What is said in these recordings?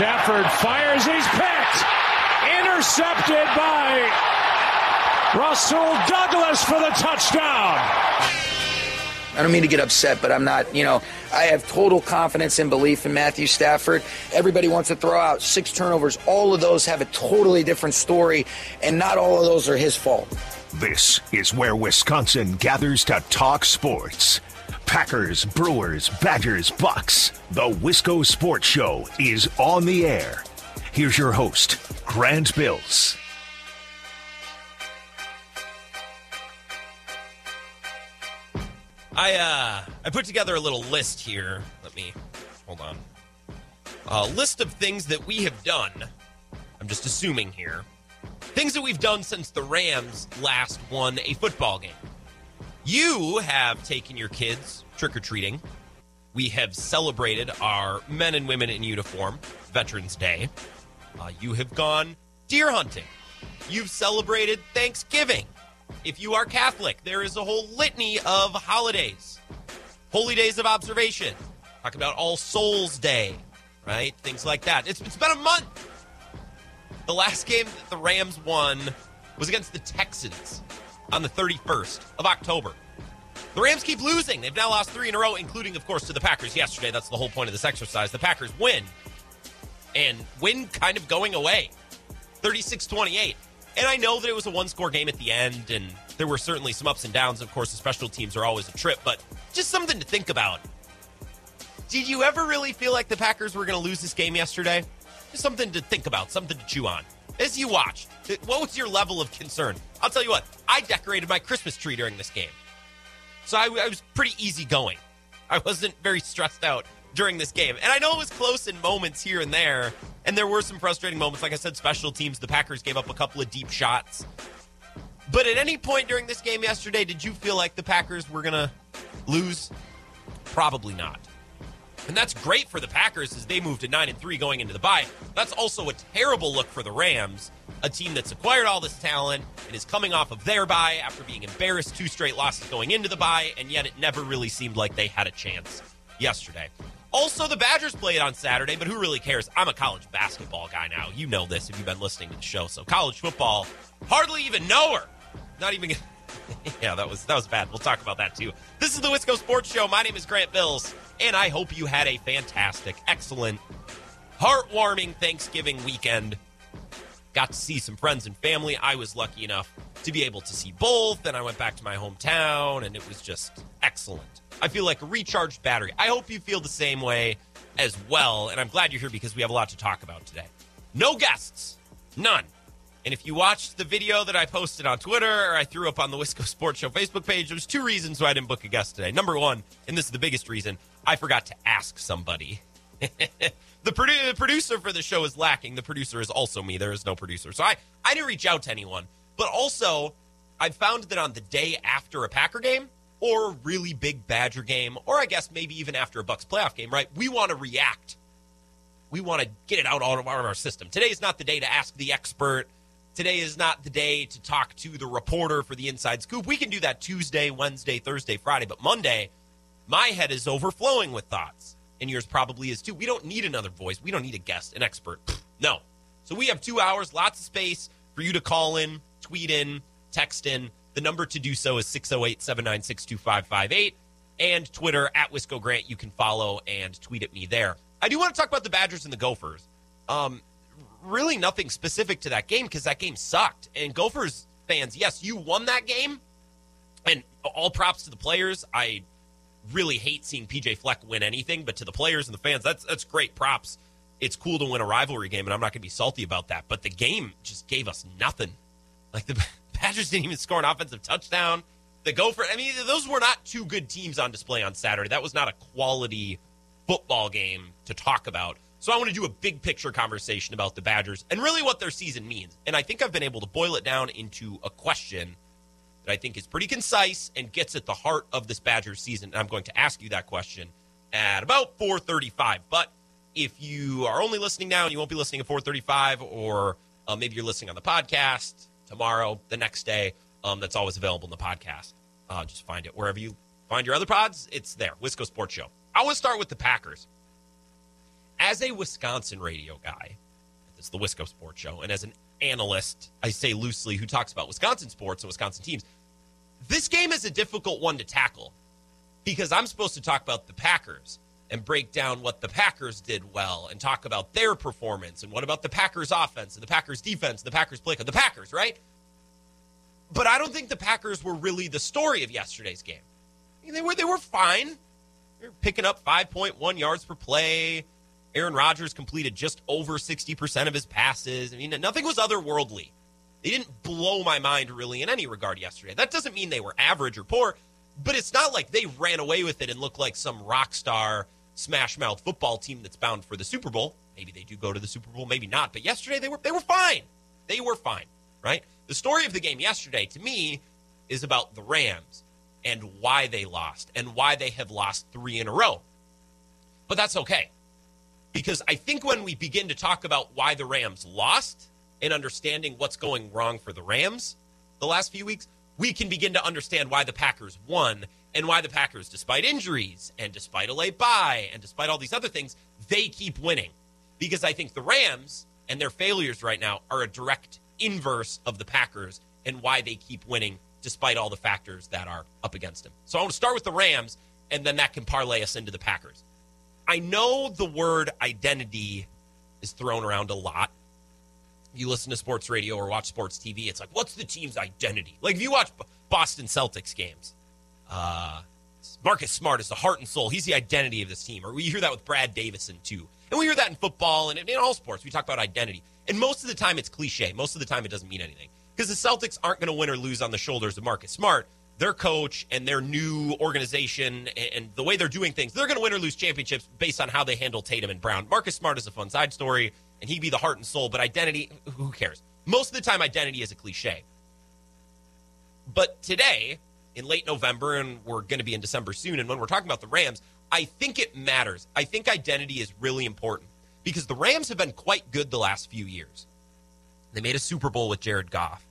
Stafford fires and he's picked. Intercepted by Rasul Douglas for the touchdown. I don't mean to get upset, but I'm not, you know, I have total confidence and belief in Matthew Stafford. Everybody wants to throw out six turnovers. All of those have a totally different story, and not all of those are his fault. This is where Wisconsin gathers to talk sports. Packers, Brewers, Badgers, Bucks. The Wisco Sports Show is on the air. Here's your host, Grant Bills. I uh I put together a little list here. Let me hold on. A list of things that we have done. I'm just assuming here. Things that we've done since the Rams last won a football game. You have taken your kids trick or treating. We have celebrated our men and women in uniform, Veterans Day. Uh, you have gone deer hunting. You've celebrated Thanksgiving. If you are Catholic, there is a whole litany of holidays, holy days of observation. Talk about All Souls Day, right? Things like that. It's, it's been a month. The last game that the Rams won was against the Texans on the 31st of October. The Rams keep losing. They've now lost three in a row, including, of course, to the Packers yesterday. That's the whole point of this exercise. The Packers win, and win kind of going away 36 28. And I know that it was a one score game at the end, and there were certainly some ups and downs. Of course, the special teams are always a trip, but just something to think about. Did you ever really feel like the Packers were going to lose this game yesterday? Just something to think about, something to chew on. As you watched, what was your level of concern? I'll tell you what, I decorated my Christmas tree during this game. So I, I was pretty easygoing. I wasn't very stressed out during this game. And I know it was close in moments here and there, and there were some frustrating moments. Like I said, special teams, the Packers gave up a couple of deep shots. But at any point during this game yesterday, did you feel like the Packers were going to lose? Probably not. And that's great for the Packers as they move to 9 and 3 going into the bye. That's also a terrible look for the Rams, a team that's acquired all this talent and is coming off of their bye after being embarrassed two straight losses going into the bye, and yet it never really seemed like they had a chance yesterday. Also, the Badgers played on Saturday, but who really cares? I'm a college basketball guy now. You know this if you've been listening to the show. So college football, hardly even know her. Not even. yeah, that was that was bad. We'll talk about that too. This is the Wisco Sports Show. My name is Grant Bills, and I hope you had a fantastic, excellent, heartwarming Thanksgiving weekend. Got to see some friends and family. I was lucky enough to be able to see both, and I went back to my hometown, and it was just excellent. I feel like a recharged battery. I hope you feel the same way as well, and I'm glad you're here because we have a lot to talk about today. No guests, none. And if you watched the video that I posted on Twitter or I threw up on the Wisco Sports Show Facebook page, there's two reasons why I didn't book a guest today. Number one, and this is the biggest reason, I forgot to ask somebody. the produ- producer for the show is lacking. The producer is also me. There is no producer. So I, I didn't reach out to anyone. But also, I've found that on the day after a Packer game or a really big Badger game, or I guess maybe even after a Bucks playoff game, right? We want to react. We want to get it out of our system. Today is not the day to ask the expert. Today is not the day to talk to the reporter for the inside scoop. We can do that Tuesday, Wednesday, Thursday, Friday, but Monday, my head is overflowing with thoughts, and yours probably is too. We don't need another voice. We don't need a guest, an expert. No. So we have two hours, lots of space for you to call in, tweet in, text in. The number to do so is 608 796 2558 and Twitter at Wisco Grant. You can follow and tweet at me there. I do want to talk about the Badgers and the Gophers. Um, really nothing specific to that game because that game sucked. And Gophers fans, yes, you won that game. And all props to the players. I really hate seeing PJ Fleck win anything, but to the players and the fans, that's that's great props. It's cool to win a rivalry game, and I'm not going to be salty about that. But the game just gave us nothing. Like the Badgers didn't even score an offensive touchdown. The Gopher, I mean, those were not two good teams on display on Saturday. That was not a quality football game to talk about. So I want to do a big picture conversation about the Badgers and really what their season means. And I think I've been able to boil it down into a question that I think is pretty concise and gets at the heart of this Badgers season. And I'm going to ask you that question at about 4:35. But if you are only listening now and you won't be listening at 4:35, or uh, maybe you're listening on the podcast tomorrow, the next day, um, that's always available in the podcast. Uh, just find it wherever you find your other pods. It's there. Wisco Sports Show. I want to start with the Packers. As a Wisconsin radio guy, is the Wisco Sports Show, and as an analyst, I say loosely, who talks about Wisconsin sports and Wisconsin teams, this game is a difficult one to tackle because I'm supposed to talk about the Packers and break down what the Packers did well and talk about their performance and what about the Packers offense and the Packers defense, and the Packers play, the Packers, right? But I don't think the Packers were really the story of yesterday's game. I mean, they were they were fine. They were picking up 5.1 yards per play. Aaron Rodgers completed just over 60% of his passes. I mean, nothing was otherworldly. They didn't blow my mind really in any regard yesterday. That doesn't mean they were average or poor, but it's not like they ran away with it and looked like some rock star smash mouth football team that's bound for the Super Bowl. Maybe they do go to the Super Bowl, maybe not. But yesterday they were they were fine. They were fine, right? The story of the game yesterday to me is about the Rams and why they lost and why they have lost 3 in a row. But that's okay. Because I think when we begin to talk about why the Rams lost and understanding what's going wrong for the Rams the last few weeks, we can begin to understand why the Packers won and why the Packers, despite injuries and despite a late bye and despite all these other things, they keep winning. Because I think the Rams and their failures right now are a direct inverse of the Packers and why they keep winning despite all the factors that are up against them. So I want to start with the Rams, and then that can parlay us into the Packers. I know the word identity is thrown around a lot. You listen to sports radio or watch sports TV, it's like, what's the team's identity? Like if you watch Boston Celtics games, uh, Marcus Smart is the heart and soul. He's the identity of this team. Or we hear that with Brad Davison too. And we hear that in football and in all sports. We talk about identity. And most of the time it's cliche. Most of the time it doesn't mean anything. Because the Celtics aren't going to win or lose on the shoulders of Marcus Smart their coach and their new organization and the way they're doing things, they're going to win or lose championships based on how they handle Tatum and Brown. Marcus Smart is a fun side story, and he'd be the heart and soul, but identity, who cares? Most of the time, identity is a cliche. But today, in late November, and we're going to be in December soon, and when we're talking about the Rams, I think it matters. I think identity is really important because the Rams have been quite good the last few years. They made a Super Bowl with Jared Goff.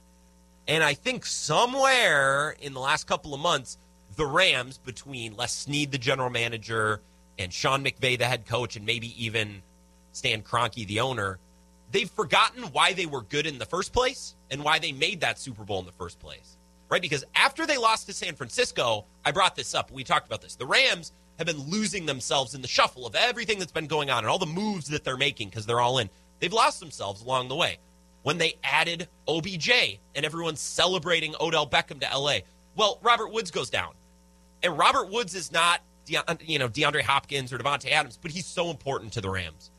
And I think somewhere in the last couple of months, the Rams, between Les Snead, the general manager, and Sean McVay, the head coach, and maybe even Stan Kroenke, the owner, they've forgotten why they were good in the first place and why they made that Super Bowl in the first place. Right? Because after they lost to San Francisco, I brought this up. We talked about this. The Rams have been losing themselves in the shuffle of everything that's been going on and all the moves that they're making because they're all in. They've lost themselves along the way when they added OBJ and everyone's celebrating Odell Beckham to LA. Well, Robert Woods goes down. And Robert Woods is not you know DeAndre Hopkins or Davante Adams, but he's so important to the Rams.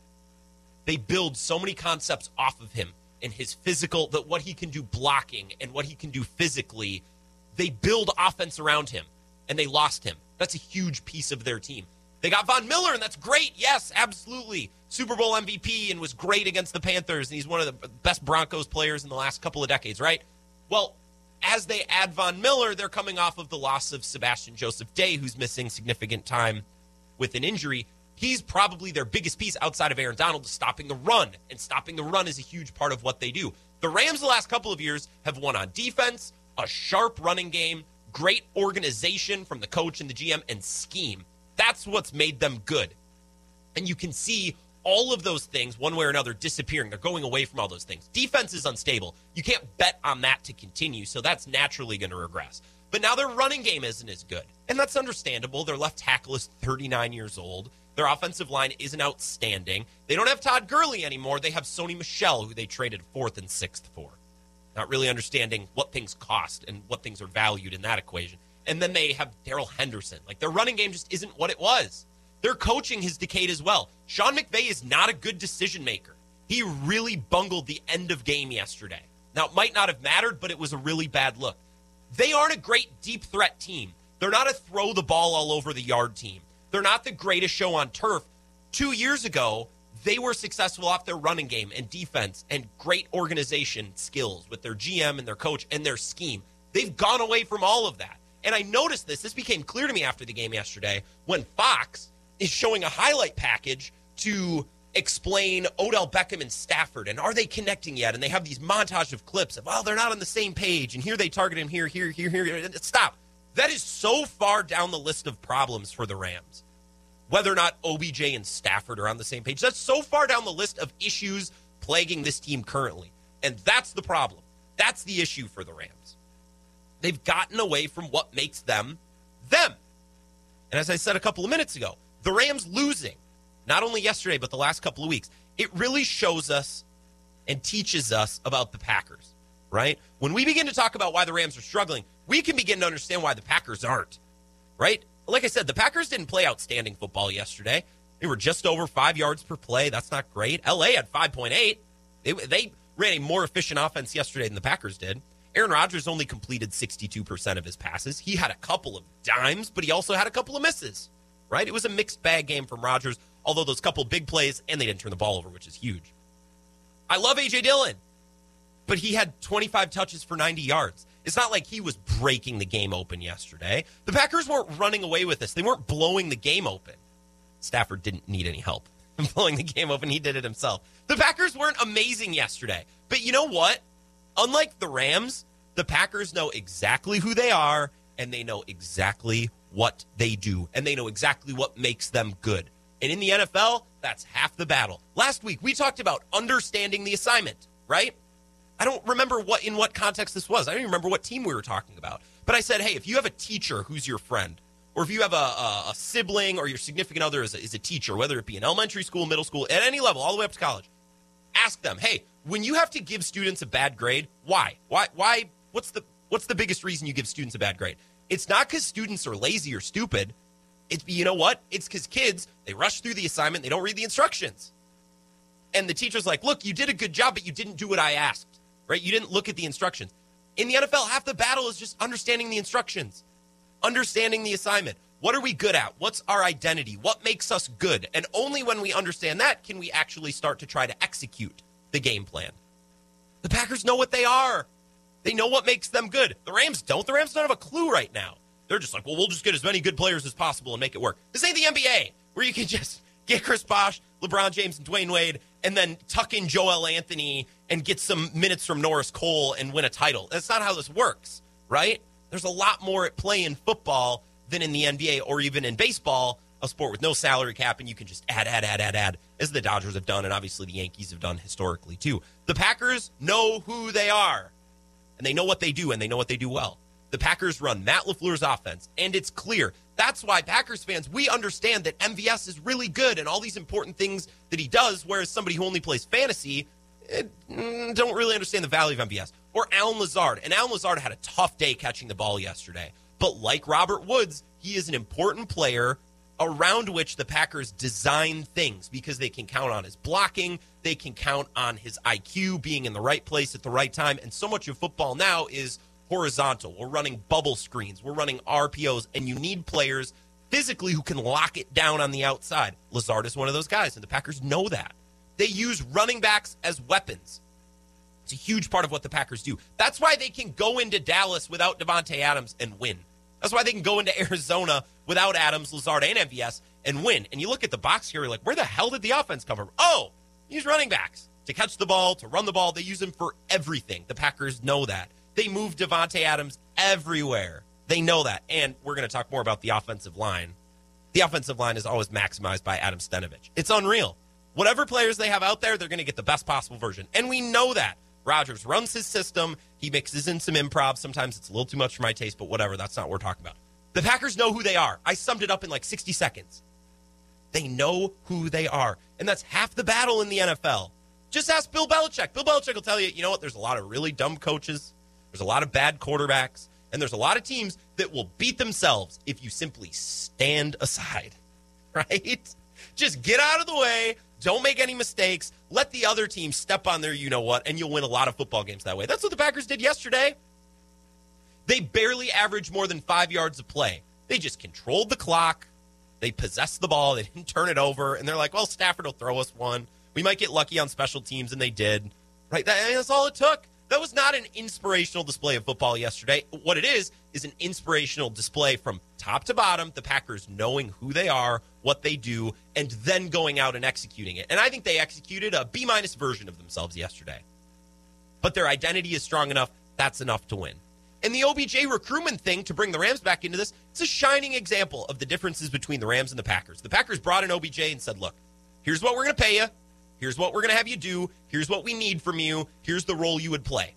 They build so many concepts off of him and his physical that what he can do blocking and what he can do physically. They build offense around him and they lost him. That's a huge piece of their team. They got Von Miller, and that's great. Yes, absolutely. Super Bowl MVP and was great against the Panthers, and he's one of the best Broncos players in the last couple of decades, right? Well, as they add Von Miller, they're coming off of the loss of Sebastian Joseph Day, who's missing significant time with an injury. He's probably their biggest piece outside of Aaron Donald, stopping the run. And stopping the run is a huge part of what they do. The Rams, the last couple of years, have won on defense, a sharp running game, great organization from the coach and the GM, and scheme. That's what's made them good. And you can see all of those things, one way or another, disappearing. They're going away from all those things. Defense is unstable. You can't bet on that to continue, so that's naturally going to regress. But now their running game isn't as good. And that's understandable. Their left tackle is 39 years old. Their offensive line isn't outstanding. They don't have Todd Gurley anymore. They have Sony Michel, who they traded fourth and sixth for. Not really understanding what things cost and what things are valued in that equation. And then they have Darrell Henderson. Like their running game just isn't what it was. Their coaching has decayed as well. Sean McVay is not a good decision maker. He really bungled the end of game yesterday. Now, it might not have mattered, but it was a really bad look. They aren't a great deep threat team. They're not a throw the ball all over the yard team. They're not the greatest show on turf. Two years ago, they were successful off their running game and defense and great organization skills with their GM and their coach and their scheme. They've gone away from all of that. And I noticed this. This became clear to me after the game yesterday when Fox is showing a highlight package to explain Odell Beckham and Stafford and are they connecting yet? And they have these montage of clips of, oh, they're not on the same page. And here they target him here, here, here, here. Stop. That is so far down the list of problems for the Rams. whether or not OBJ and Stafford are on the same page. That's so far down the list of issues plaguing this team currently. And that's the problem. That's the issue for the Rams. They've gotten away from what makes them them. And as I said a couple of minutes ago, the Rams losing, not only yesterday, but the last couple of weeks, it really shows us and teaches us about the Packers, right? When we begin to talk about why the Rams are struggling, we can begin to understand why the Packers aren't, right? Like I said, the Packers didn't play outstanding football yesterday. They were just over five yards per play. That's not great. LA had 5.8. They, they ran a more efficient offense yesterday than the Packers did. Aaron Rodgers only completed 62% of his passes. He had a couple of dimes, but he also had a couple of misses, right? It was a mixed bag game from Rodgers, although those couple big plays, and they didn't turn the ball over, which is huge. I love A.J. Dillon, but he had 25 touches for 90 yards. It's not like he was breaking the game open yesterday. The Packers weren't running away with this, they weren't blowing the game open. Stafford didn't need any help in blowing the game open, he did it himself. The Packers weren't amazing yesterday, but you know what? Unlike the Rams, the Packers know exactly who they are and they know exactly what they do and they know exactly what makes them good. And in the NFL, that's half the battle. Last week we talked about understanding the assignment, right? I don't remember what in what context this was. I don't even remember what team we were talking about. But I said, hey, if you have a teacher who's your friend, or if you have a, a, a sibling or your significant other is a, is a teacher, whether it be in elementary school, middle school, at any level, all the way up to college, ask them, hey, when you have to give students a bad grade, why? Why? Why? What's the what's the biggest reason you give students a bad grade? It's not because students are lazy or stupid. It's you know what? It's because kids they rush through the assignment, they don't read the instructions, and the teacher's like, "Look, you did a good job, but you didn't do what I asked. Right? You didn't look at the instructions." In the NFL, half the battle is just understanding the instructions, understanding the assignment. What are we good at? What's our identity? What makes us good? And only when we understand that can we actually start to try to execute the game plan. The Packers know what they are. They know what makes them good. The Rams don't. The Rams don't have a clue right now. They're just like, well, we'll just get as many good players as possible and make it work. This ain't the NBA where you can just get Chris Bosh, LeBron James, and Dwyane Wade, and then tuck in Joel Anthony and get some minutes from Norris Cole and win a title. That's not how this works, right? There's a lot more at play in football than in the NBA or even in baseball, a sport with no salary cap, and you can just add, add, add, add, add, as the Dodgers have done, and obviously the Yankees have done historically too. The Packers know who they are, and they know what they do, and they know what they do well. The Packers run Matt LaFleur's offense, and it's clear. That's why Packers fans, we understand that MVS is really good and all these important things that he does, whereas somebody who only plays fantasy eh, don't really understand the value of MVS. Or Allen Lazard. And Allen Lazard had a tough day catching the ball yesterday. But like Robert Woods, he is an important player around which the Packers design things because they can count on his blocking, they can count on his IQ being in the right place at the right time. And so much of football now is horizontal. We're running bubble screens, we're running RPOs, and you need players physically who can lock it down on the outside. Lazard is one of those guys, and the Packers know that. They use running backs as weapons. It's a huge part of what the Packers do. That's why they can go into Dallas without Davante Adams and win. That's why they can go into Arizona without Adams, Lazard, and MVS and win. And you look at the box here, you're like, where the hell did the offense come from? Oh, use running backs to catch the ball, to run the ball. They use them for everything. The Packers know that. They move Davante Adams everywhere. They know that. And we're going to talk more about the offensive line. The offensive line is always maximized by Adam Stenavich. It's unreal. Whatever players they have out there, they're going to get the best possible version. And we know that. Rodgers runs his system. He mixes in some improv. Sometimes it's a little too much for my taste, but whatever. That's not what we're talking about. The Packers know who they are. I summed it up in like 60 seconds. They know who they are. And that's half the battle in the NFL. Just ask Bill Belichick. Bill Belichick will tell you, you know what? There's a lot of really dumb coaches, there's a lot of bad quarterbacks, and there's a lot of teams that will beat themselves if you simply stand aside, right? Just get out of the way, don't make any mistakes. Let the other team step on their you know what, and you'll win a lot of football games that way. That's what the Packers did yesterday. They barely averaged more than five yards of play. They just controlled the clock. They possessed the ball. They didn't turn it over. And they're like, well, Stafford will throw us one. We might get lucky on special teams, and they did. Right? That, that's all it took. That was not an inspirational display of football yesterday. What it is, is an inspirational display from top to bottom, the Packers knowing who they are, what they do, and then going out and executing it. And I think they executed a B minus version of themselves yesterday. But their identity is strong enough, that's enough to win. And the OBJ recruitment thing to bring the Rams back into this, it's a shining example of the differences between the Rams and the Packers. The Packers brought in OBJ and said, look, here's what we're going to pay you. Here's what we're going to have you do. Here's what we need from you. Here's the role you would play.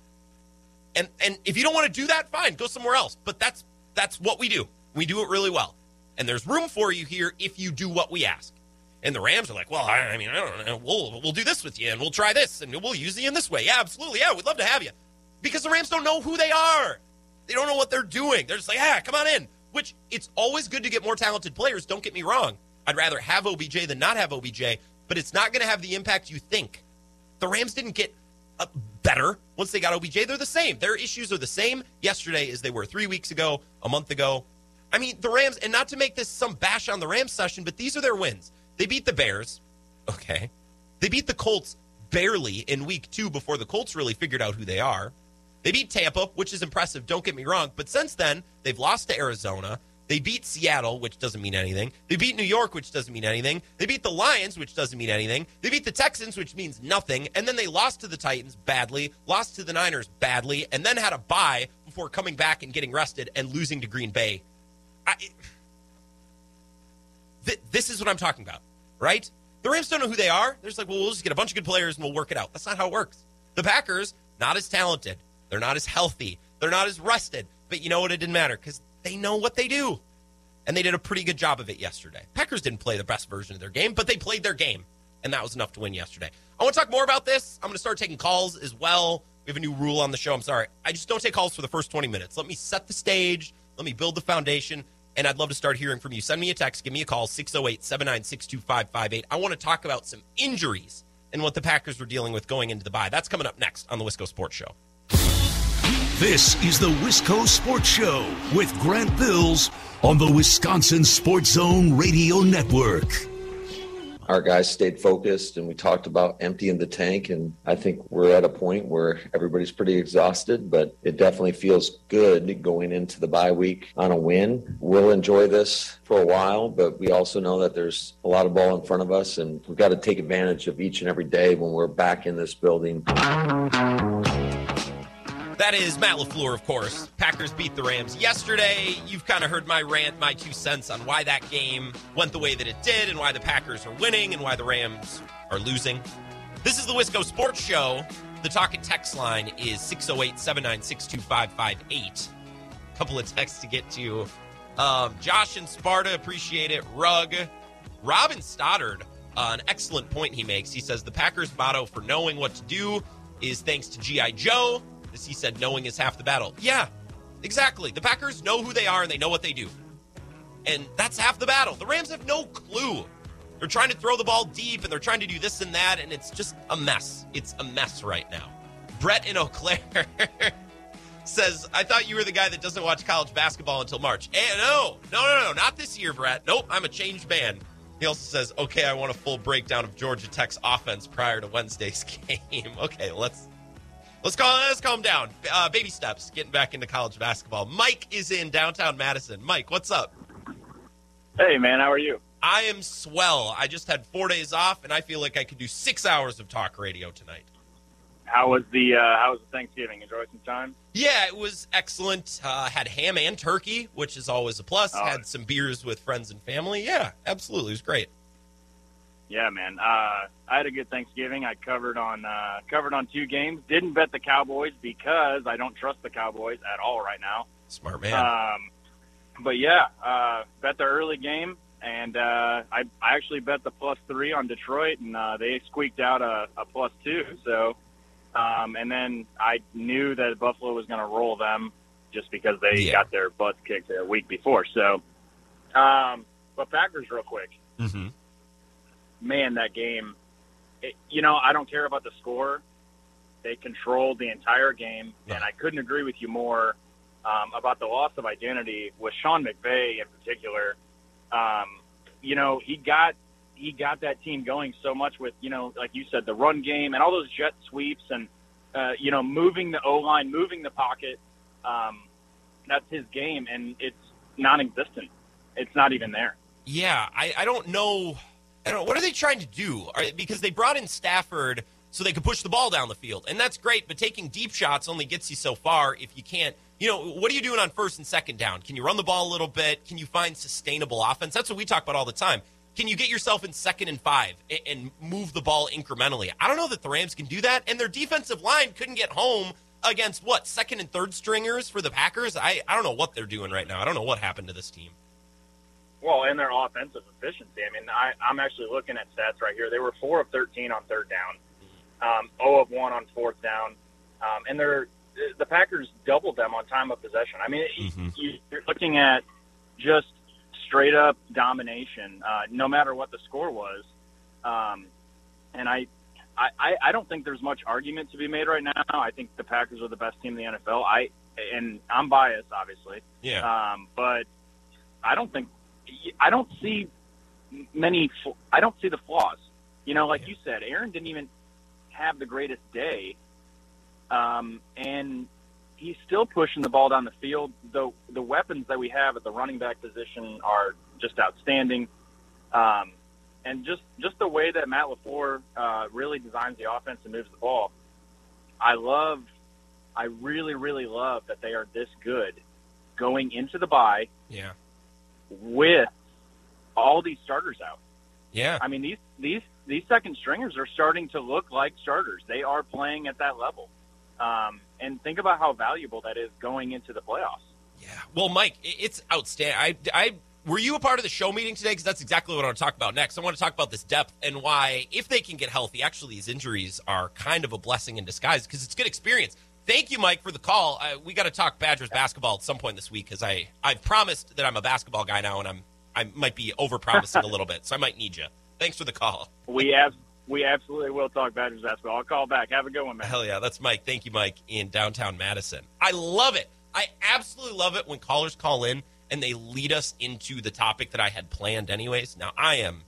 And and if you don't want to do that, fine, go somewhere else. But that's that's what we do. We do it really well. And there's room for you here if you do what we ask. And the Rams are like, well, I, I mean, I don't know. We'll we'll do this with you, and we'll try this, and we'll use you in this way. Yeah, absolutely. Yeah, we'd love to have you. Because the Rams don't know who they are. They don't know what they're doing. They're just like, ah, come on in. Which it's always good to get more talented players. Don't get me wrong. I'd rather have OBJ than not have OBJ, but it's not going to have the impact you think. The Rams didn't get uh, better once they got OBJ. They're the same. Their issues are the same yesterday as they were three weeks ago, a month ago. I mean, the Rams, and not to make this some bash on the Rams session, but these are their wins. They beat the Bears. Okay. They beat the Colts barely in week two before the Colts really figured out who they are. They beat Tampa, which is impressive, don't get me wrong. But since then, they've lost to Arizona. They beat Seattle, which doesn't mean anything. They beat New York, which doesn't mean anything. They beat the Lions, which doesn't mean anything. They beat the Texans, which means nothing. And then they lost to the Titans badly, lost to the Niners badly, and then had a bye before coming back and getting rested and losing to Green Bay. I, th- this is what I'm talking about, right? The Rams don't know who they are. They're just like, well, we'll just get a bunch of good players and we'll work it out. That's not how it works. The Packers, not as talented. They're not as healthy. They're not as rested. But you know what? It didn't matter because they know what they do. And they did a pretty good job of it yesterday. Packers didn't play the best version of their game, but they played their game. And that was enough to win yesterday. I want to talk more about this. I'm going to start taking calls as well. We have a new rule on the show. I'm sorry. I just don't take calls for the first 20 minutes. Let me set the stage. Let me build the foundation. And I'd love to start hearing from you. Send me a text. Give me a call, 608 796 2558. I want to talk about some injuries and what the Packers were dealing with going into the bye. That's coming up next on the Wisco Sports Show. This is the Wisco Sports Show with Grant Bills on the Wisconsin Sports Zone Radio Network. Our guys stayed focused and we talked about emptying the tank and i think we're at a point where everybody's pretty exhausted but it definitely feels good going into the bye week on a win. We'll enjoy this for a while but we also know that there's a lot of ball in front of us and we've got to take advantage of each and every day when we're back in this building that is Matt LaFleur, of course. Packers beat the Rams yesterday. You've kind of heard my rant, my two cents on why that game went the way that it did and why the Packers are winning and why the Rams are losing. This is the Wisco Sports Show. The talk and text line is 608 796 2558. A couple of texts to get to. Um, Josh and Sparta appreciate it. Rug. Robin Stoddard, uh, an excellent point he makes. He says the Packers' motto for knowing what to do is thanks to G.I. Joe. As he said, knowing is half the battle. Yeah, exactly. The Packers know who they are and they know what they do. And that's half the battle. The Rams have no clue. They're trying to throw the ball deep and they're trying to do this and that, and it's just a mess. It's a mess right now. Brett in Eau Claire says, I thought you were the guy that doesn't watch college basketball until March. Eh, no, no, no, no, not this year, Brett. Nope, I'm a changed man. He also says, okay, I want a full breakdown of Georgia Tech's offense prior to Wednesday's game. okay, let's Let's calm, let's calm down. Uh, baby steps, getting back into college basketball. Mike is in downtown Madison. Mike, what's up? Hey, man, how are you? I am swell. I just had four days off, and I feel like I could do six hours of talk radio tonight. How was the uh, How was the Thanksgiving? Enjoy some time. Yeah, it was excellent. Uh, had ham and turkey, which is always a plus. Oh. Had some beers with friends and family. Yeah, absolutely, it was great. Yeah, man. Uh, I had a good Thanksgiving. I covered on uh, covered on two games. Didn't bet the Cowboys because I don't trust the Cowboys at all right now. Smart man. Um, but yeah, uh, bet the early game, and uh, I I actually bet the plus three on Detroit, and uh, they squeaked out a, a plus two. So, um, and then I knew that Buffalo was going to roll them just because they yeah. got their butts kicked a week before. So, um, but Packers, real quick. Mm-hmm man, that game, it, you know, I don't care about the score. They controlled the entire game, yeah. and I couldn't agree with you more um, about the loss of identity with Sean McVay in particular. Um, you know, he got he got that team going so much with you know, like you said, the run game and all those jet sweeps and uh, you know, moving the O line, moving the pocket. Um, that's his game, and it's non-existent. It's not even there. Yeah, I, I don't know I don't know. What are they trying to do? Are, because they brought in Stafford so they could push the ball down the field. And that's great, but taking deep shots only gets you so far if you can't. You know, what are you doing on first and second down? Can you run the ball a little bit? Can you find sustainable offense? That's what we talk about all the time. Can you get yourself in second and five and move the ball incrementally? I don't know that the Rams can do that, and their defensive line couldn't get home against what second and third stringers for the Packers. I I don't know what they're doing right now. I don't know what happened to this team. Well, and their offensive efficiency. I mean, I, I'm actually looking at stats right here. They were four of 13 on third down, um, 0 of one on fourth down, um, and they're the Packers doubled them on time of possession. I mean, mm-hmm. you, you're looking at just straight up domination, uh, no matter what the score was. Um, and I, I, I don't think there's much argument to be made right now. I think the Packers are the best team in the NFL. I and I'm biased, obviously. Yeah. Um, but I don't think I don't see many. I don't see the flaws. You know, like yeah. you said, Aaron didn't even have the greatest day, um, and he's still pushing the ball down the field. The the weapons that we have at the running back position are just outstanding, um, and just just the way that Matt LaFleur uh, really designs the offense and moves the ball. I love, I really really love that they are this good going into the bye. Yeah. With all these starters out. Yeah. I mean these these these second stringers are starting to look like starters. They are playing at that level. Um, and think about how valuable that is going into the playoffs. Yeah. Well, Mike, it's outstanding. I, I were you a part of the show meeting today? Because that's exactly what I want to talk about next. I want to talk about this depth and why, if they can get healthy, actually these injuries are kind of a blessing in disguise because it's good experience. Thank you, Mike, for the call. Uh, we got to talk Badgers basketball at some point this week because I I've promised that I'm a basketball guy now, and I'm I might be over promising a little bit, so I might need you. Thanks for the call. We have we absolutely will talk Badgers basketball. I'll call back. Have a good one, man. Hell yeah, that's Mike. Thank you, Mike, in downtown Madison. I love it. I absolutely love it when callers call in and they lead us into the topic that I had planned, anyways. Now I am,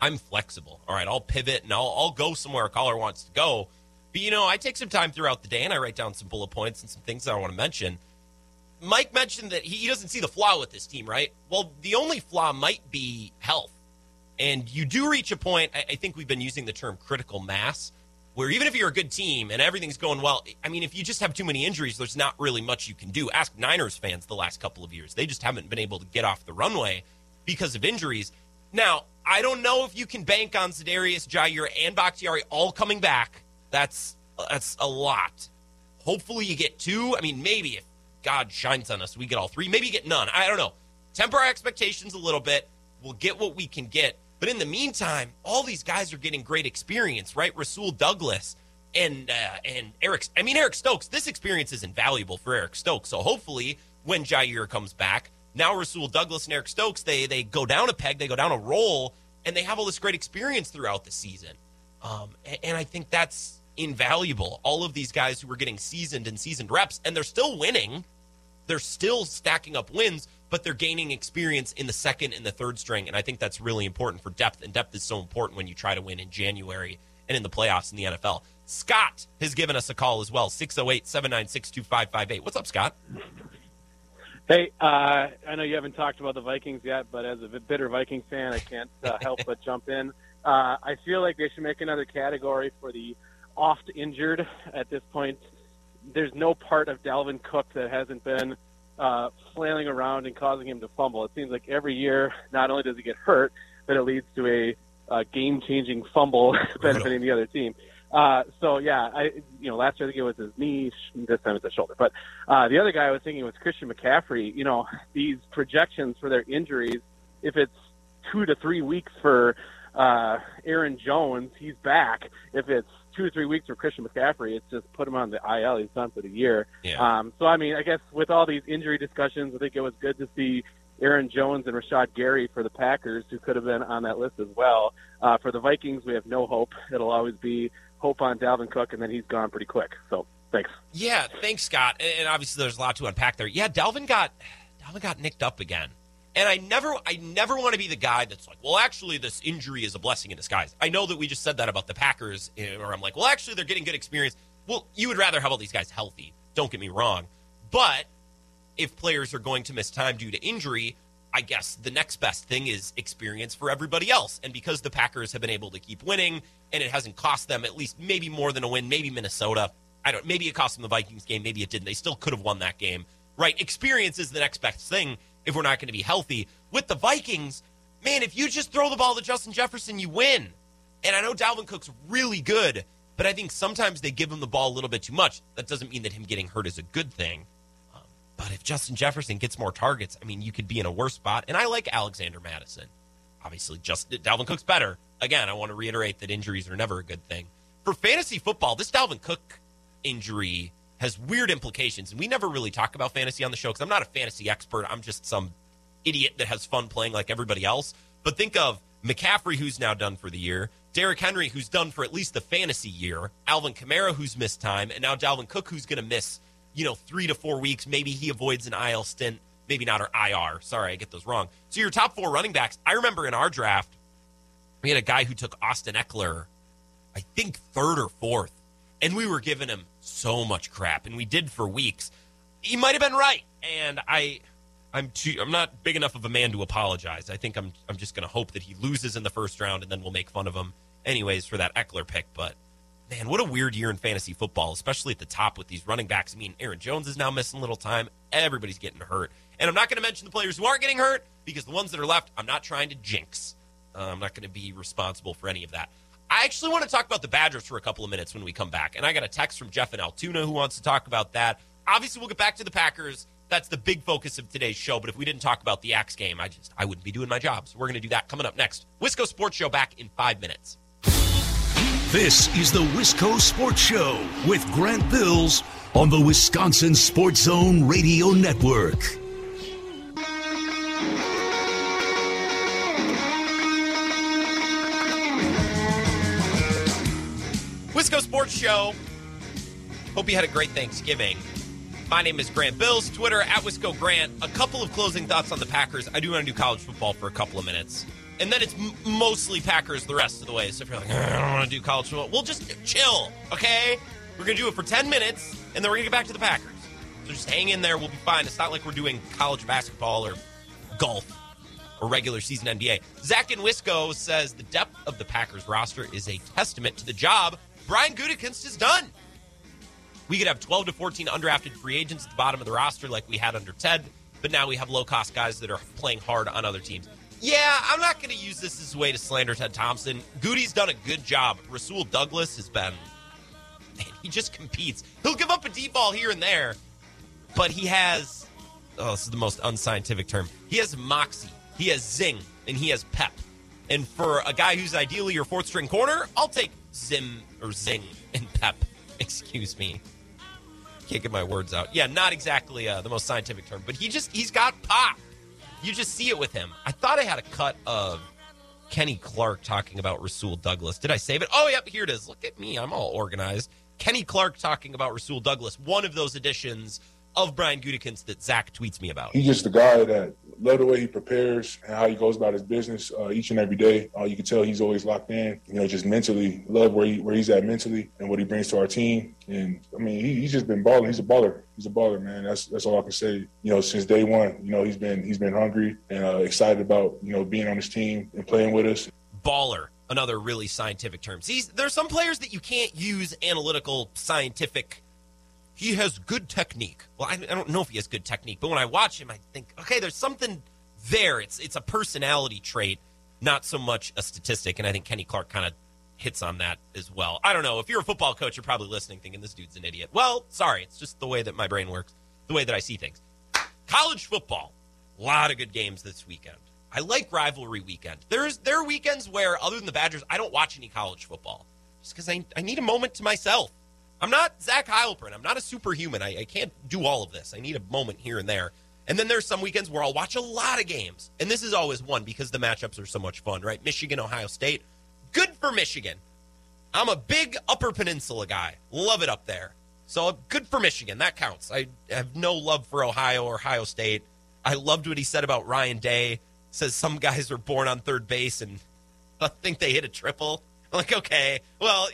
I'm flexible. All right, I'll pivot and I'll, I'll go somewhere a caller wants to go. But you know, I take some time throughout the day and I write down some bullet points and some things that I want to mention. Mike mentioned that he doesn't see the flaw with this team, right? Well, the only flaw might be health. And you do reach a point, I think we've been using the term critical mass, where even if you're a good team and everything's going well, I mean, if you just have too many injuries, there's not really much you can do. Ask Niners fans the last couple of years. They just haven't been able to get off the runway because of injuries. Now, I don't know if you can bank on Za'Darius, Jaire, and Bakhtiari all coming back. That's that's a lot. Hopefully you get two. I mean, maybe if God shines on us, we get all three. Maybe you get none. I don't know. Temper our expectations a little bit. We'll get what we can get. But in the meantime, all these guys are getting great experience, right? Rasul Douglas and uh, and Eric. I mean, Eric Stokes. This experience is invaluable for Eric Stokes. So hopefully, when Jaire comes back, now Rasul Douglas and Eric Stokes, they they go down a peg, they go down a role, and they have all this great experience throughout the season. Um, and, and I think that's invaluable. All of these guys who are getting seasoned and seasoned reps, and they're still winning. They're still stacking up wins, but they're gaining experience in the second and the third string. And I think that's really important for depth. And depth is so important when you try to win in January and in the playoffs in the NFL. Scott has given us a call as well 608 796 2558. What's up, Scott? Hey, uh, I know you haven't talked about the Vikings yet, but as a bitter Viking fan, I can't uh, help but jump in. Uh, I feel like they should make another category for the oft injured at this point. There's no part of Dalvin Cook that hasn't been uh, flailing around and causing him to fumble. It seems like every year, not only does he get hurt, but it leads to a, a game-changing fumble benefiting the other team. Uh, so yeah, I you know last year I think it was his knee, this time it's his shoulder. But uh, the other guy I was thinking was Christian McCaffrey. You know these projections for their injuries, if it's two to three weeks for uh, Aaron Jones, he's back. If it's two or three weeks for Christian McCaffrey, it's just put him on the IL. He's done for the year. Yeah. Um, so I mean, I guess with all these injury discussions, I think it was good to see Aaron Jones and Rashan Gary for the Packers, who could have been on that list as well. Uh, for the Vikings, we have no hope. It'll always be hope on Dalvin Cook, and then he's gone pretty quick. So thanks. Yeah, thanks, Scott. And obviously, there's a lot to unpack there. Yeah, Dalvin got Dalvin got nicked up again. And I never, I never want to be the guy that's like, well, actually, this injury is a blessing in disguise. I know that we just said that about the Packers, eh, or I'm like, well, actually, they're getting good experience. Well, you would rather have all these guys healthy. Don't get me wrong, but if players are going to miss time due to injury, I guess the next best thing is experience for everybody else. And because the Packers have been able to keep winning and it hasn't cost them at least maybe more than a win, maybe Minnesota. I don't maybe it cost them the Vikings game, maybe it didn't. They still could have won that game. Right? Experience is the next best thing if we're not going to be healthy. With the Vikings, man, if you just throw the ball to Justin Jefferson, you win. And I know Dalvin Cook's really good, but I think sometimes they give him the ball a little bit too much. That doesn't mean that him getting hurt is a good thing. Um, but if Justin Jefferson gets more targets, I mean, you could be in a worse spot. And I like Alexander Mattison. Obviously, just Dalvin Cook's better. Again, I want to reiterate that injuries are never a good thing. For fantasy football, this Dalvin Cook injury has weird implications. And we never really talk about fantasy on the show because I'm not a fantasy expert. I'm just some idiot that has fun playing like everybody else. But think of McCaffrey, who's now done for the year, Derrick Henry, who's done for at least the fantasy year, Alvin Kamara, who's missed time, and now Dalvin Cook, who's going to miss, you know, three to four weeks. Maybe he avoids an IL stint, maybe not, or IR. Sorry, I get those wrong. So your top four running backs. I remember in our draft, we had a guy who took Austin Ekeler, I think third or fourth, and we were giving him so much crap, and we did for weeks. He might have been right, and I. I'm too, I'm not big enough of a man to apologize. I think I'm I'm just going to hope that he loses in the first round and then we'll make fun of him anyways for that Ekeler pick. But man, what a weird year in fantasy football, especially at the top with these running backs. I mean, Aaron Jones is now missing little time. Everybody's getting hurt, and I'm not going to mention the players who aren't getting hurt because the ones that are left, I'm not trying to jinx. Uh, I'm not going to be responsible for any of that. I actually want to talk about the Badgers for a couple of minutes when we come back, and I got a text from Jeff and Altoona who wants to talk about that. Obviously, we'll get back to the Packers that's the big focus of today's show. But if we didn't talk about the Axe game, I just I wouldn't be doing my job. So we're going to do that coming up next. Wisco Sports Show back in five minutes. This is the Wisco Sports Show with Grant Bills on the Wisconsin Sports Zone Radio Network. Sports Show. Hope you had a great Thanksgiving. My name is Grant Bills. Twitter at Wisco Grant. A couple of closing thoughts on the Packers. I do want to do college football for a couple of minutes. And then it's m- mostly Packers the rest of the way. So if you're like, I don't want to do college football, we'll just chill, okay? We're going to do it for 10 minutes, and then we're going to get back to the Packers. So just hang in there. We'll be fine. It's not like we're doing college basketball or golf or regular season NBA. Zach in Wisco says the depth of the Packers roster is a testament to the job Brian Gutekunst is done. We could have 12 to 14 undrafted free agents at the bottom of the roster like we had under Ted, but now we have low cost guys that are playing hard on other teams. Yeah, I'm not going to use this as a way to slander Ted Thompson. Gutey's done a good job. Rasul Douglas has been, man, he just competes. He'll give up a deep ball here and there, but he has, oh, this is the most unscientific term. He has moxie, he has zing, and he has pep. And for a guy who's ideally your fourth string corner, I'll take zim or zing and pep. Excuse me. Can't get my words out. Yeah, not exactly uh, the most scientific term, but he just he's got pop. You just see it with him. I thought I had a cut of Kenny Clark talking about Rasul Douglas. Did I save it? Oh, yep, here it is. Look at me. I'm all organized. Kenny Clark talking about Rasul Douglas, one of those editions of Brian Gutekunst that Zach tweets me about. He's just the guy that love the way he prepares and how he goes about his business uh, each and every day. Uh, you can tell he's always locked in. You know, just mentally love where he where he's at mentally and what he brings to our team. And I mean, he, he's just been balling. He's a baller. He's a baller, man. That's that's all I can say. You know, since day one, you know, he's been he's been hungry and uh, excited about you know being on this team and playing with us. Baller. Another really scientific term. See, there's some players that you can't use analytical, scientific he has good technique. Well, I, I, don't know if he has good technique, but when I watch him, I think, okay, there's something there. It's it's a personality trait, not so much a statistic. And I think Kenny Clark kind of hits on that as well. I don't know. If you're a football coach, you're probably listening, thinking this dude's an idiot. Well, sorry, it's just the way that my brain works, the way that I see things. College football, a lot of good games this weekend. I like rivalry weekend. There's there are weekends where, other than the Badgers, I don't watch any college football just because I, I need a moment to myself. I'm not Zach Heilprin. I'm not a superhuman. I, I, can't do all of this. I need a moment here and there. And then there's some weekends where I'll watch a lot of games. And this is always one because the matchups are so much fun, right? Michigan, Ohio State. Good for Michigan. I'm a big Upper Peninsula guy. Love it up there. So good for Michigan. That counts. I have no love for Ohio or Ohio State. I loved what he said about Ryan Day. Says some guys were born on third base and I think they hit a triple. I'm like, okay, well,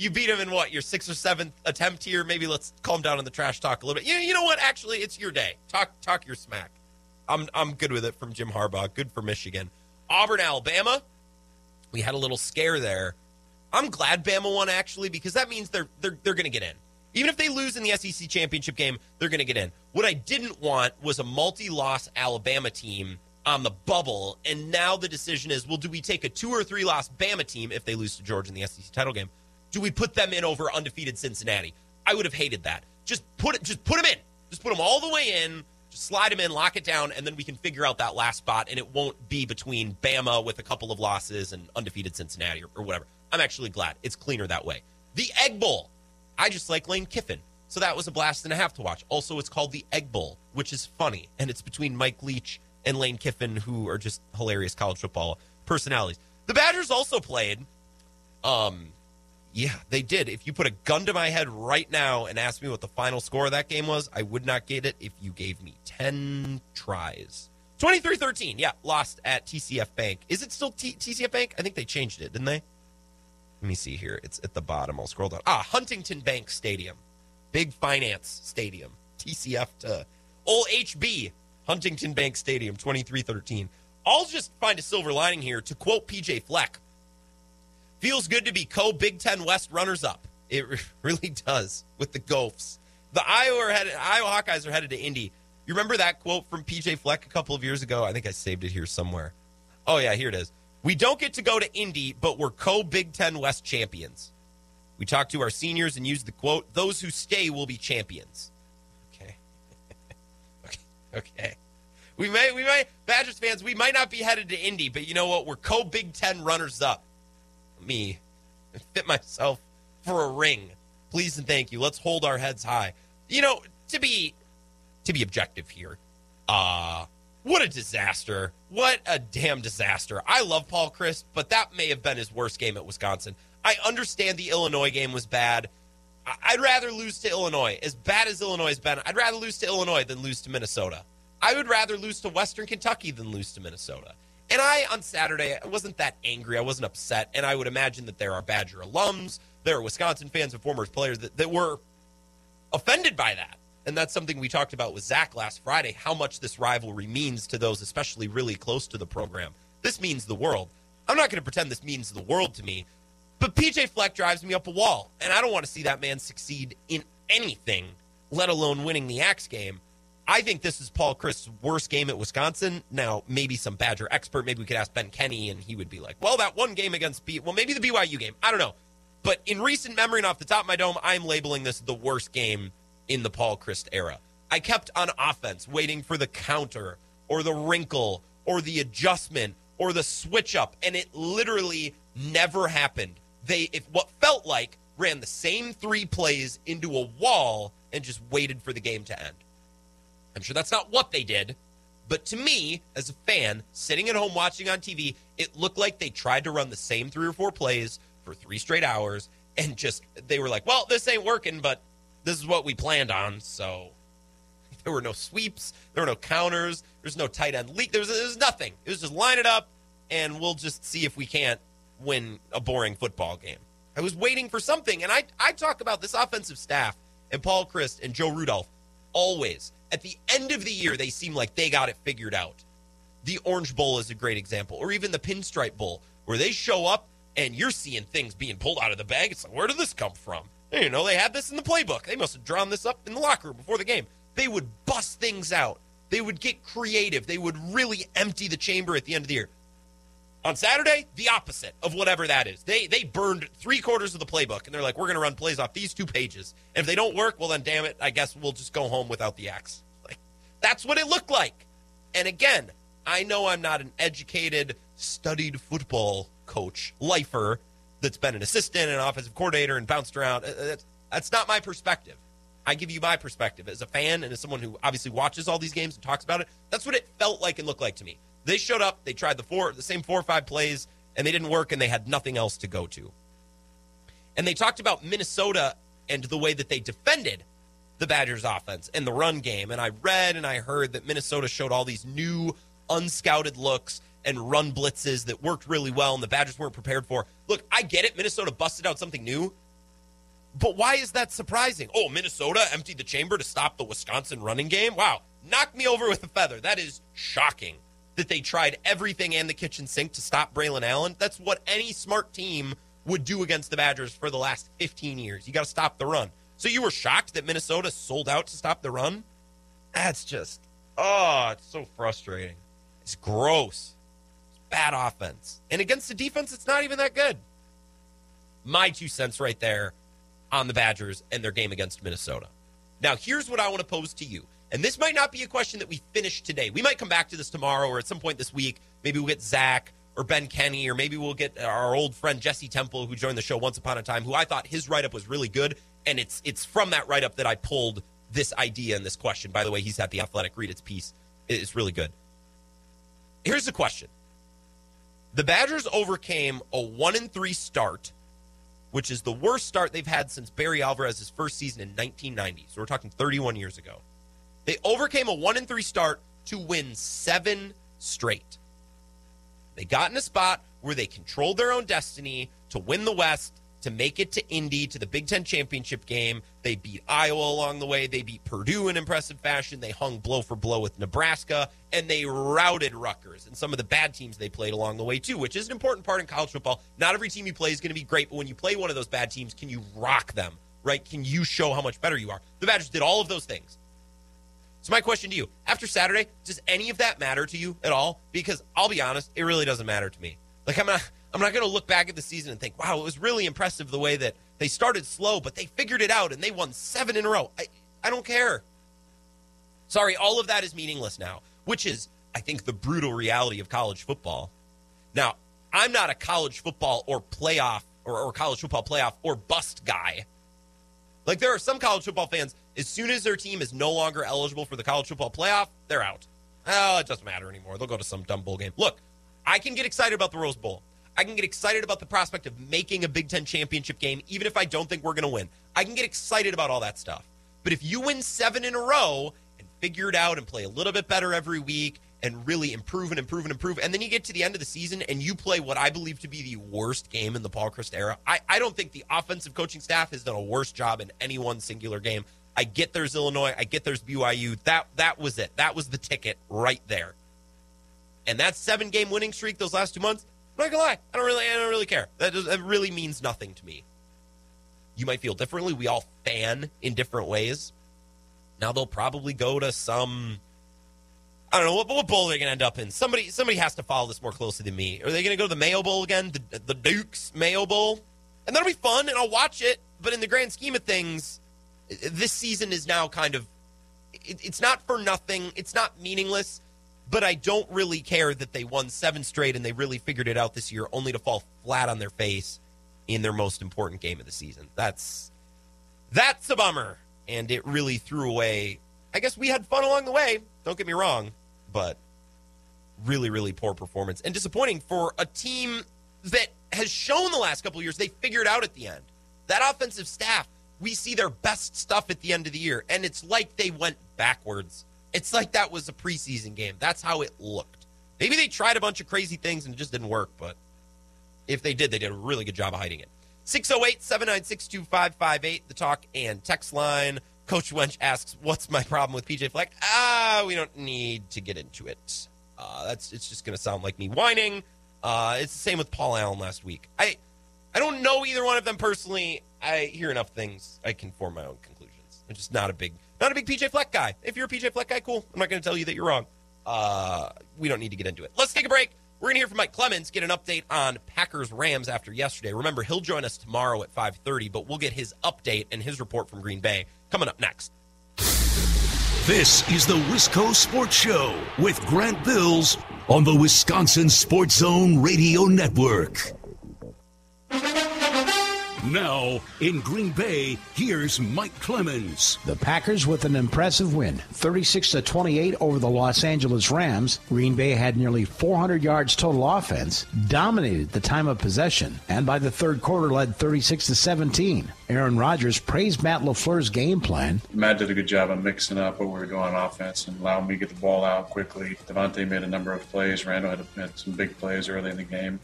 you beat him in what your sixth or seventh attempt here. Maybe let's calm down on the trash talk a little bit. You, you know what? Actually, it's your day. Talk talk your smack. I'm I'm good with it from Jim Harbaugh. Good for Michigan. Auburn, Alabama. We had a little scare there. I'm glad Bama won actually because that means they're they're they're going to get in. Even if they lose in the SEC championship game, they're going to get in. What I didn't want was a multi-loss Alabama team on the bubble, and now the decision is: well, do we take a two or three loss Bama team if they lose to Georgia in the SEC title game? Do we put them in over undefeated Cincinnati? I would have hated that. Just put it, just put them in. Just put them all the way in. Just slide them in, lock it down, and then we can figure out that last spot, and it won't be between Bama with a couple of losses and undefeated Cincinnati or, or whatever. I'm actually glad it's cleaner that way. The Egg Bowl. I just like Lane Kiffin. So that was a blast and a half to watch. Also, it's called the Egg Bowl, which is funny. And it's between Mike Leach and Lane Kiffin, who are just hilarious college football personalities. The Badgers also played. Um, yeah, they did. If you put a gun to my head right now and ask me what the final score of that game was, I would not get it if you gave me 10 tries. 23 13. Yeah, lost at TCF Bank. Is it still T- TCF Bank? I think they changed it, didn't they? Let me see here. It's at the bottom. I'll scroll down. Ah, Huntington Bank Stadium. Big Finance Stadium. TCF to Old HB. Huntington Bank Stadium, 2313. I'll just find a silver lining here to quote PJ Fleck. Feels good to be co Big Ten West runners up. It really does with the Gophs. The Iowa, headed, Iowa Hawkeyes are headed to Indy. You remember that quote from PJ Fleck a couple of years ago? I think I saved it here somewhere. Oh, yeah, here it is. We don't get to go to Indy, but we're co Big Ten West champions. We talked to our seniors and used the quote those who stay will be champions. Okay. okay. Okay. We may, we might, Badgers fans, we might not be headed to Indy, but you know what? We're co Big Ten runners up. Me, fit myself for a ring. Please and thank you. Let's hold our heads high. You know, to be to be objective here, uh, what a disaster. What a damn disaster. I love Paul Chryst, but that may have been his worst game at Wisconsin. I understand the Illinois game was bad. I'd rather lose to Illinois. As bad as Illinois has been, I'd rather lose to Illinois than lose to Minnesota. I would rather lose to Western Kentucky than lose to Minnesota. And I, on Saturday, I wasn't that angry. I wasn't upset. And I would imagine that there are Badger alums, there are Wisconsin fans and former players that, that were offended by that. And that's something we talked about with Zach last Friday how much this rivalry means to those, especially really close to the program. This means the world. I'm not going to pretend this means the world to me, but PJ Fleck drives me up a wall. And I don't want to see that man succeed in anything, let alone winning the Axe game. I think this is Paul Chryst's worst game at Wisconsin. Now, maybe some Badger expert, maybe we could ask Ben Kenny, and he would be like, well, that one game against B, well, maybe the BYU game. I don't know. But in recent memory and off the top of my dome, I'm labeling this the worst game in the Paul Chryst era. I kept on offense waiting for the counter or the wrinkle or the adjustment or the switch up, and it literally never happened. They, if what felt like, ran the same three plays into a wall and just waited for the game to end. I'm sure that's not what they did, but to me, as a fan, sitting at home watching on TV, it looked like they tried to run the same three or four plays for three straight hours and just, they were like, well, this ain't working, but this is what we planned on. So there were no sweeps, there were no counters, there's no tight end leak, there was, nothing. It was just line it up and we'll just see if we can't win a boring football game. I was waiting for something, and I, I talk about this offensive staff and Paul Chryst and Joe Rudolph always at the end of the year, they seem like they got it figured out. The Orange Bowl is a great example, or even the Pinstripe Bowl, where they show up and you're seeing things being pulled out of the bag. It's like, where did this come from? You know, they had this in the playbook. They must have drawn this up in the locker room before the game. They would bust things out. They would get creative. They would really empty the chamber at the end of the year. On Saturday, the opposite of whatever that is. They they burned three quarters of the playbook, and they're like, we're going to run plays off these two pages. And if they don't work, well, then damn it, I guess we'll just go home without the axe. Like that's what it looked like. And again, I know I'm not an educated, studied football coach, lifer that's been an assistant and an offensive coordinator and bounced around. Uh, that's not my perspective. I give you my perspective as a fan and as someone who obviously watches all these games and talks about it. That's what it felt like and looked like to me. They showed up, they tried the four the same four or five plays, and they didn't work and they had nothing else to go to. And they talked about Minnesota and the way that they defended the Badgers offense and the run game. And I read and I heard that Minnesota showed all these new unscouted looks and run blitzes that worked really well and the Badgers weren't prepared for. Look, I get it. Minnesota busted out something new. But why is that surprising? Oh, Minnesota emptied the chamber to stop the Wisconsin running game? Wow. Knock me over with a feather. That is shocking that they tried everything and the kitchen sink to stop Braylon Allen. That's what any smart team would do against the Badgers for the last 15 years. You got to stop the run. So you were shocked that Minnesota sold out to stop the run? That's just, oh, it's so frustrating. It's gross. It's bad offense. And against the defense, it's not even that good. My two cents right there on the Badgers and their game against Minnesota. Now, here's what I want to pose to you. And this might not be a question that we finish today. We might come back to this tomorrow or at some point this week. Maybe we'll get Zach or Ben Kenny, or maybe we'll get our old friend Jesse Temple, who joined the show once upon a time, who I thought his write up was really good. And it's it's from that write up that I pulled this idea and this question. By the way, he's at the Athletic. Read its piece. It's really good. Here's the question: The Badgers overcame a one in three start which is the worst start they've had since Barry Alvarez's first season in 1990. So we're talking 31 years ago. They overcame a 1 and 3 start to win 7 straight. They got in a spot where they controlled their own destiny to win the West to make it to Indy to the Big Ten championship game. They beat Iowa along the way. They beat Purdue in impressive fashion. They hung blow for blow with Nebraska, and they routed Rutgers and some of the bad teams they played along the way too, which is an important part in college football. Not every team you play is going to be great, but when you play one of those bad teams, can you rock them? Right? Can you show how much better you are? The Badgers did all of those things. So my question to you, after Saturday, does any of that matter to you at all? Because I'll be honest, it really doesn't matter to me. Like I'm not I'm not going to look back at the season and think, wow, it was really impressive the way that they started slow, but they figured it out and they won seven in a row. I, I don't care. Sorry, all of that is meaningless now, which is, I think, the brutal reality of college football. Now, I'm not a college football or playoff or, or college football playoff or bust guy. Like, there are some college football fans, as soon as their team is no longer eligible for the college football playoff, they're out. Oh, it doesn't matter anymore. They'll go to some dumb bowl game. Look, I can get excited about the Rose Bowl. I can get excited about the prospect of making a Big Ten championship game, even if I don't think we're going to win. I can get excited about all that stuff. But if you win seven in a row and figure it out and play a little bit better every week and really improve and improve and improve, and then you get to the end of the season and you play what I believe to be the worst game in the Paul Chryst era, I, I don't think the offensive coaching staff has done a worse job in any one singular game. I get there's Illinois, I get there's BYU. That that was it. That was the ticket right there. And that seven game winning streak those last two months, I'm not gonna lie, I don't really, I don't really care. That, does, that really means nothing to me. You might feel differently. We all fan in different ways. Now they'll probably go to some. I don't know what, what bowl they're going to end up in. Somebody, somebody has to follow this more closely than me. Are they going to go to the Mayo Bowl again, the, the Duke's Mayo Bowl? And that'll be fun, and I'll watch it. But in the grand scheme of things, this season is now kind of. It, it's not for nothing. It's not meaningless but I don't really care that they won seven straight and they really figured it out this year, only to fall flat on their face in their most important game of the season. That's that's a bummer, and it really threw away. I guess we had fun along the way. Don't get me wrong, but really, really poor performance and disappointing for a team that has shown the last couple years they figured out at the end. That offensive staff, we see their best stuff at the end of the year, and it's like they went backwards it's like that was a preseason game. That's how it looked. Maybe they tried a bunch of crazy things and it just didn't work, but if they did, they did a really good job of hiding it. 608 796 2558, the talk and text line. Coach Wench asks, What's my problem with PJ Fleck? Ah, we don't need to get into it. Uh, that's It's just going to sound like me whining. Uh, it's the same with Paul Allen last week. I, I don't know either one of them personally. I hear enough things. I can form my own conclusions. I'm just not a big not a big PJ Fleck guy. If you're a PJ Fleck guy, cool. I'm not going to tell you that you're wrong. Uh, we don't need to get into it. Let's take a break. We're going to hear from Mike Clemens, get an update on Packers Rams after yesterday. Remember, he'll join us tomorrow at 5:30, but we'll get his update and his report from Green Bay coming up next. This is the Wisco Sports Show with Grant Bills on the Wisconsin Sports Zone Radio Network. Now, in Green Bay, here's Mike Clemens. The Packers with an impressive win, 36 to 28 over the Los Angeles Rams. Green Bay had nearly 400 yards total offense, dominated the time of possession, and by the third quarter led 36 to 17. Aaron Rodgers praised Matt LaFleur's game plan. Matt did a good job of mixing up what we were doing on offense and allowing me to get the ball out quickly. Davante made a number of plays. Randall had, had some big plays early in the game.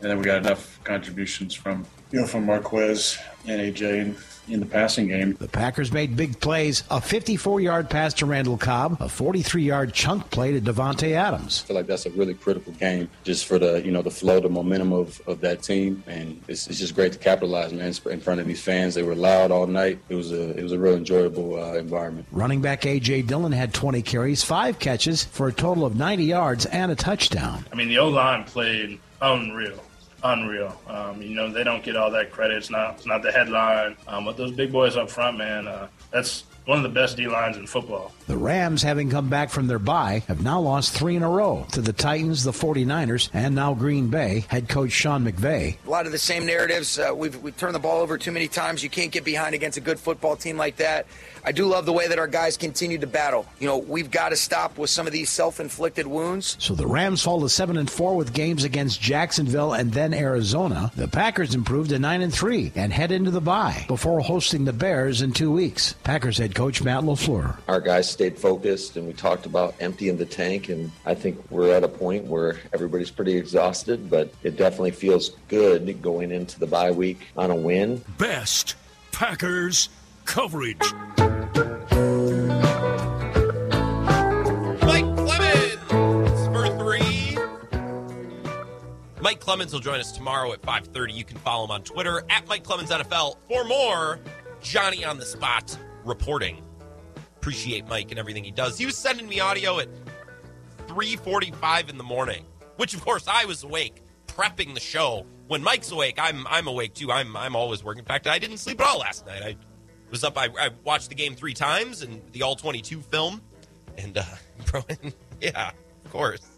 And then we got enough contributions from you know from Marquez and AJ in the passing game. The Packers made big plays a 54 yard pass to Randall Cobb, a 43 yard chunk play to Davante Adams. I feel like that's a really critical game just for the, you know, the flow, the momentum of, of that team. And it's, it's just great to capitalize, man, in front of these fans. They were loud all night. It was a, it was a real enjoyable uh, environment. Running back A.J. Dillon had 20 carries, five catches for a total of 90 yards and a touchdown. I mean, the O line played unreal unreal. Um, you know, they don't get all that credit. It's not, it's not the headline. Um, but those big boys up front, man, uh, that's one of the best D lines in football. The Rams, having come back from their bye, have now lost three in a row to the Titans, the 49ers, and now Green Bay. Head coach Sean McVay. A lot of the same narratives. Uh, we've, we've turned the ball over too many times. You can't get behind against a good football team like that. I do love the way that our guys continue to battle. You know, we've got to stop with some of these self-inflicted wounds. So the Rams fall to seven and four with games against Jacksonville and then Arizona. The Packers improved to nine and three and head into the bye before hosting the Bears in two weeks. Packers head coach Matt LaFleur. Our guys stayed focused, and we talked about emptying the tank. And I think we're at a point where everybody's pretty exhausted, but it definitely feels good going into the bye week on a win. Best Packers coverage. Mike Clemens will join us tomorrow at 5.30. You can follow him on Twitter at Mike Clemens NFL for more Johnny on the spot reporting. Appreciate Mike and everything he does. He was sending me audio at 3.45 in the morning, which of course I was awake prepping the show. When Mike's awake, I'm I'm awake too. I'm I'm always working. In fact, I didn't sleep at all last night. I was up. I, I watched the game three times and the all 22 film. And, uh, yeah, of course.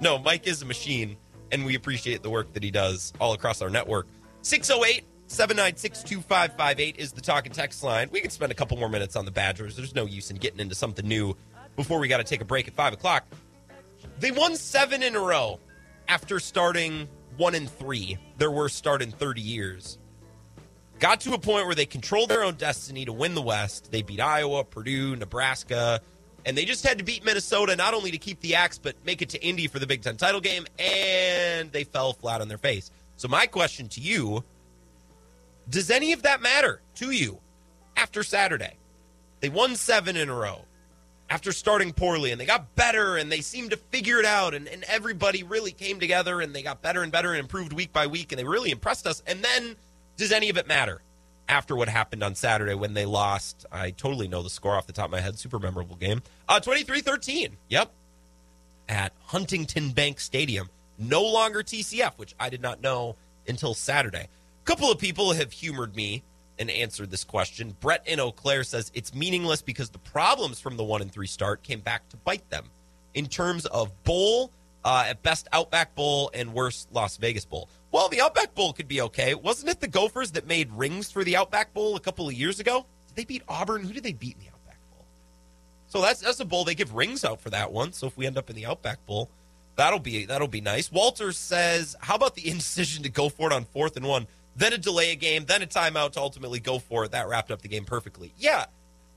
No, Mike is a machine, and we appreciate the work that he does all across our network. 608 796 2558 is the talk and text line. We can spend a couple more minutes on the Badgers. There's no use in getting into something new before we got to take a break at 5 o'clock. They won seven in a row after starting one and three. Their worst start in 30 years got to a point where they controlled their own destiny to win the West. They beat Iowa, Purdue, Nebraska, and they just had to beat Minnesota not only to keep the axe, but make it to Indy for the Big Ten title game, and they fell flat on their face. So, my question to you does any of that matter to you after Saturday? They won seven in a row after starting poorly, and they got better, and they seemed to figure it out, and, and everybody really came together, and they got better and better and improved week by week, and they really impressed us. And then does any of it matter after what happened on Saturday when they lost? I totally know the score off the top of my head. Super memorable game. Uh, 23-13. Yep. At Huntington Bank Stadium. No longer TCF, which I did not know until Saturday. A couple of people have humored me and answered this question. Brett in Eau Claire says it's meaningless because the problems from the one and three start came back to bite them. In terms of bowl, uh, at best Outback Bowl and worst Las Vegas Bowl. Well, the Outback Bowl could be okay. Wasn't it the Gophers that made rings for the Outback Bowl a couple of years ago? Did they beat Auburn? Who did they beat in the Outback Bowl? So that's that's a bowl they give rings out for that one. So if we end up in the Outback Bowl, that'll be that'll be nice. Walter says, "How about the indecision to go for it on fourth and one, then a delay a game, then a timeout to ultimately go for it? That wrapped up the game perfectly." Yeah,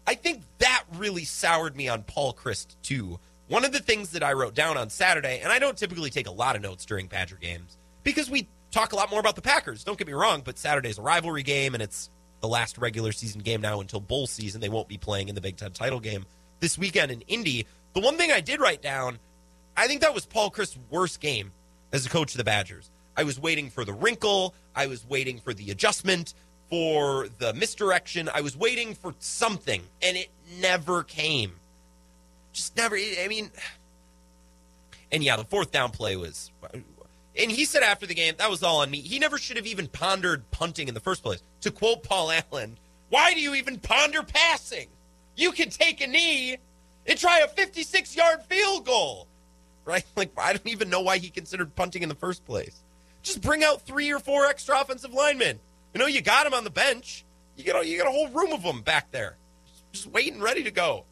I think that really soured me on Paul Chryst too. One of the things that I wrote down on Saturday, and I don't typically take a lot of notes during Badger games because we talk a lot more about the Packers. Don't get me wrong, but Saturday's a rivalry game, and it's the last regular season game now until bowl season. They won't be playing in the Big Ten title game this weekend in Indy. The one thing I did write down, I think that was Paul Chryst' worst game as a coach of the Badgers. I was waiting for the wrinkle. I was waiting for the adjustment, for the misdirection. I was waiting for something, and it never came. Just never. I mean, and yeah, the fourth down play was and he said after the game, that was all on me. He never should have even pondered punting in the first place. To quote Paul Allen, why do you even ponder passing? You can take a knee and try a 56 yard field goal. Right? Like, I don't even know why he considered punting in the first place. Just bring out three or four extra offensive linemen. You know, you got them on the bench. You got, a, you got a whole room of them back there, just waiting, ready to go.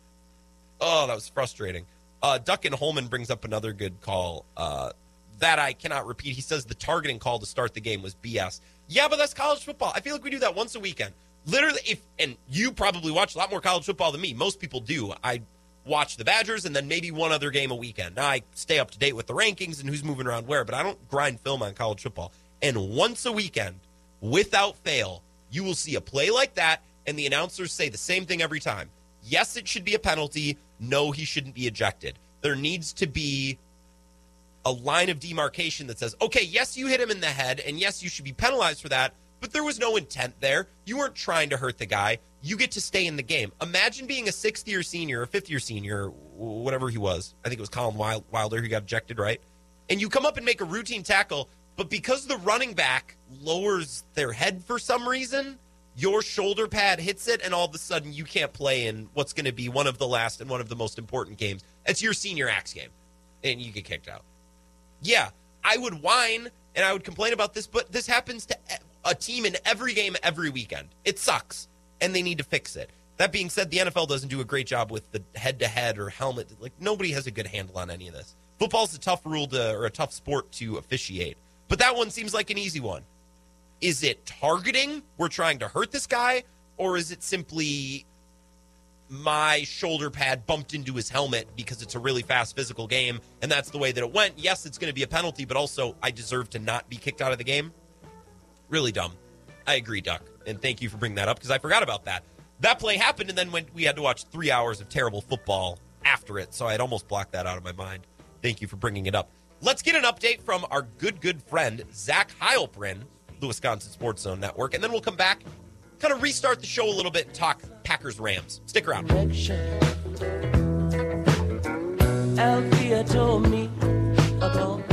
Oh, that was frustrating. Uh, and Holman brings up another good call. Uh, that I cannot repeat. He says the targeting call to start the game was BS. Yeah, but that's college football. I feel like we do that once a weekend. Literally, if and you probably watch a lot more college football than me. Most people do. I watch the Badgers and then maybe one other game a weekend. Now I stay up to date with the rankings and who's moving around where, but I don't grind film on college football. And once a weekend, without fail, you will see a play like that, and the announcers say the same thing every time. Yes, it should be a penalty. No, he shouldn't be ejected. There needs to be a line of demarcation that says, okay, yes, you hit him in the head, and yes, you should be penalized for that, but there was no intent there. You weren't trying to hurt the guy. You get to stay in the game. Imagine being a sixth year senior, a fifth year senior, whatever he was. I think it was Collin Wilder who got ejected, right? And you come up and make a routine tackle, but because the running back lowers their head for some reason, your shoulder pad hits it, and all of a sudden you can't play in what's going to be one of the last and one of the most important games. It's your senior axe game, and you get kicked out. Yeah, I would whine and I would complain about this, but this happens to a team in every game every weekend. It sucks, and they need to fix it. That being said, the NFL doesn't do a great job with the head to head or helmet. Like, nobody has a good handle on any of this. Football's a tough rule to, or a tough sport to officiate, but that one seems like an easy one. Is it targeting? We're trying to hurt this guy, or is it simply my shoulder pad bumped into his helmet because it's a really fast physical game and that's the way that it went. Yes, it's going to be a penalty, but also I deserve to not be kicked out of the game. Really dumb. I agree, Duck. And thank you for bringing that up because I forgot about that. That play happened and then when we had to watch 3 hours of terrible football after it, so I'd almost blocked that out of my mind. Thank you for bringing it up. Let's get an update from our good good friend Zach Heilprin, the Wisconsin Sports Zone Network, and then we'll come back kind of restart the show a little bit and talk Packers Rams. Stick around. Told me about